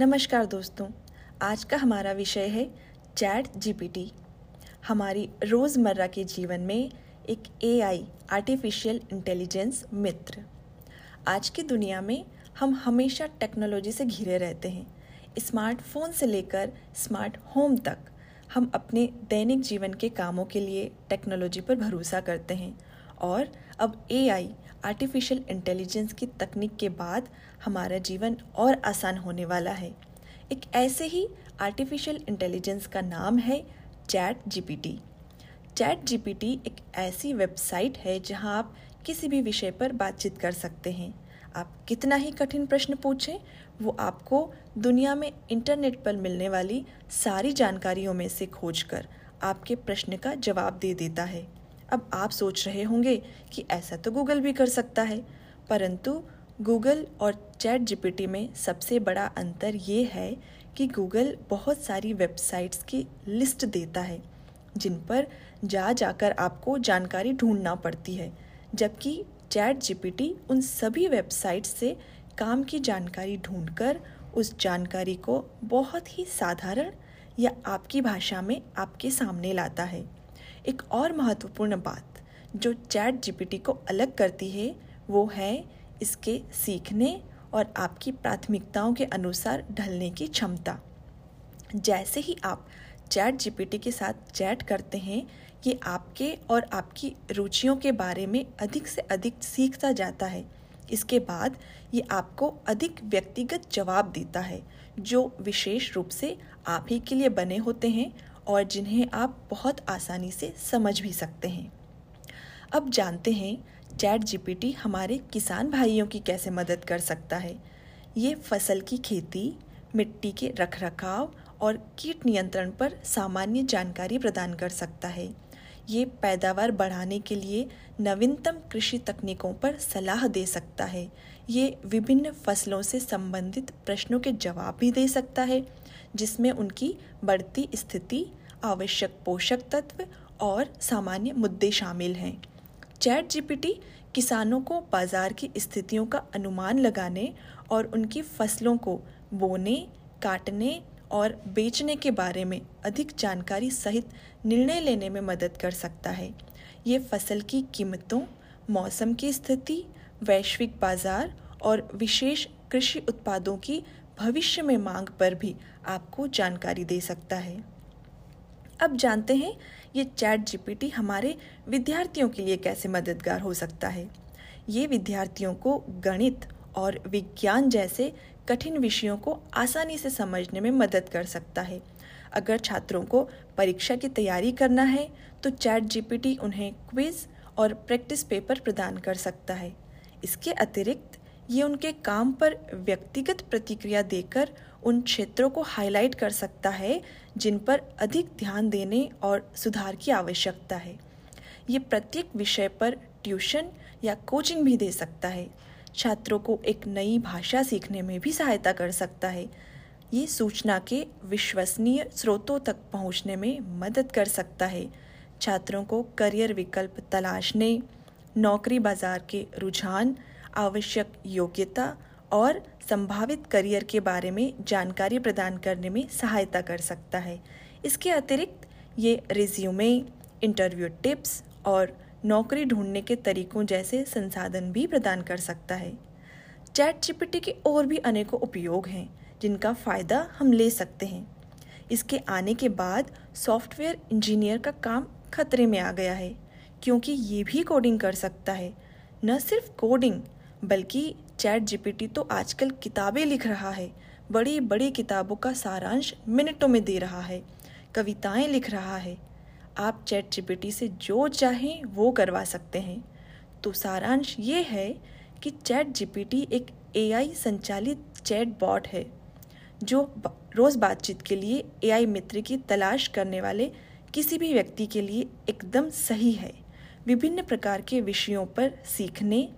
नमस्कार दोस्तों, आज का हमारा विषय है चैट जीपीटी। हमारी रोज़मर्रा के जीवन में एक एआई आर्टिफिशियल इंटेलिजेंस मित्र। आज की दुनिया में हम हमेशा टेक्नोलॉजी से घिरे रहते हैं। स्मार्टफ़ोन से लेकर स्मार्ट होम तक हम अपने दैनिक जीवन के कामों के लिए टेक्नोलॉजी पर भरोसा करते हैं। और अब एआई आर्टिफिशियल इंटेलिजेंस की तकनीक के बाद हमारा जीवन और आसान होने वाला है। एक ऐसे ही आर्टिफिशियल इंटेलिजेंस का नाम है चैट जीपीटी। चैट जीपीटी एक ऐसी वेबसाइट है जहाँ आप किसी भी विषय पर बातचीत कर सकते हैं। आप कितना ही कठिन प्रश्न पूछें, वो आपको दुनिया में इंटरनेट पर मिलने वाली सारी जानकारियों में से खोजकर आपके प्रश्न का जवाब दे देता है। अब आप सोच रहे होंगे कि ऐसा तो गूगल भी कर सकता है। परंतु गूगल और चैट जीपीटी में सबसे बड़ा अंतर ये है कि गूगल बहुत सारी वेबसाइट्स की लिस्ट देता है, जिन पर जा जाकर आपको जानकारी ढूंढना पड़ती है। जबकि चैट जीपीटी उन सभी वेबसाइट्स से काम की जानकारी ढूंढकर उस जानकारी को बहुत ही साधारण या आपकी भाषा में आपके सामने लाता है। एक और महत्वपूर्ण बात जो चैट जीपीटी को अलग करती है, वो है इसके सीखने और आपकी प्राथमिकताओं के अनुसार ढलने की क्षमता। जैसे ही आप चैट जीपीटी के साथ चैट करते हैं, ये आपके और आपकी रुचियों के बारे में अधिक से अधिक सीखता जाता है। इसके बाद ये आपको अधिक व्यक्तिगत जवाब देता है, जो विशेष रूप से आप ही के लिए बने होते हैं और जिन्हें आप बहुत आसानी से समझ भी सकते हैं। अब जानते हैं, चैट जीपीटी हमारे किसान भाइयों की कैसे मदद कर सकता है। ये फ़सल की खेती, मिट्टी के रखरखाव और कीट नियंत्रण पर सामान्य जानकारी प्रदान कर सकता है। ये पैदावार बढ़ाने के लिए नवीनतम कृषि तकनीकों पर सलाह दे सकता है। ये विभिन्न फ़सलों से संबंधित प्रश्नों के जवाब भी दे सकता है, जिसमें उनकी बढ़ती स्थिति आवश्यक पोषक तत्व और सामान्य मुद्दे शामिल हैं। चैट जीपीटी किसानों को बाज़ार की स्थितियों का अनुमान लगाने और उनकी फ़सलों को बोने, काटने और बेचने के बारे में अधिक जानकारी सहित निर्णय लेने में मदद कर सकता है। ये फ़सल की कीमतों, मौसम की स्थिति, वैश्विक बाज़ार और विशेष कृषि उत्पादों की भविष्य में मांग पर भी आपको जानकारी दे सकता है। अब जानते हैं ये चैट जीपीटी हमारे विद्यार्थियों के लिए कैसे मददगार हो सकता है। ये विद्यार्थियों को गणित और विज्ञान जैसे कठिन विषयों को आसानी से समझने में मदद कर सकता है। अगर छात्रों को परीक्षा की तैयारी करना है तो चैट जीपीटी उन्हें क्विज और प्रैक्टिस पेपर प्रदान कर सकता है। इसके अतिरिक्त, ये उनके काम पर व्यक्तिगत प्रतिक्रिया देकर उन क्षेत्रों को हाईलाइट कर सकता है जिन पर अधिक ध्यान देने और सुधार की आवश्यकता है। ये प्रत्येक विषय पर ट्यूशन या कोचिंग भी दे सकता है। छात्रों को एक नई भाषा सीखने में भी सहायता कर सकता है। ये सूचना के विश्वसनीय स्रोतों तक पहुँचने में मदद कर सकता है। छात्रों को करियर विकल्प तलाशने, नौकरी बाज़ार के रुझान, आवश्यक योग्यता और संभावित करियर के बारे में जानकारी प्रदान करने में सहायता कर सकता है। इसके अतिरिक्त, ये रिज्यूमे, इंटरव्यू टिप्स और नौकरी ढूँढने के तरीकों जैसे संसाधन भी प्रदान कर सकता है। चैट जीपीटी के और भी अनेकों उपयोग हैं, जिनका फ़ायदा हम ले सकते हैं। इसके आने के बाद सॉफ्टवेयर इंजीनियर का काम खतरे में आ गया है, क्योंकि ये भी कोडिंग कर सकता है। न सिर्फ़ कोडिंग बल्कि चैट जीपीटी तो आजकल किताबें लिख रहा है बड़ी बड़ी किताबों का सारांश मिनटों में दे रहा है, कविताएँ लिख रहा है। आप चैट जीपीटी से जो चाहें वो करवा सकते हैं। तो सारांश ये है कि चैट जीपीटी एक एआई संचालित चैट बॉट है, जो रोज़ बातचीत के लिए एआई मित्र की तलाश करने वाले किसी भी व्यक्ति के लिए एकदम सही है। विभिन्न प्रकार के विषयों पर सीखने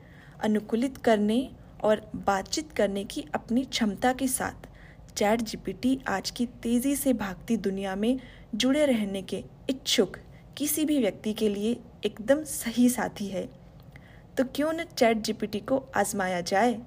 अनुकूलित करने और बातचीत करने की अपनी क्षमता के साथ। चैट जीपीटी आज की तेज़ी से भागती दुनिया में जुड़े रहने के इच्छुक किसी भी व्यक्ति के लिए एकदम सही साथी है। तो क्यों न चैट जीपीटी को आजमाया जाए?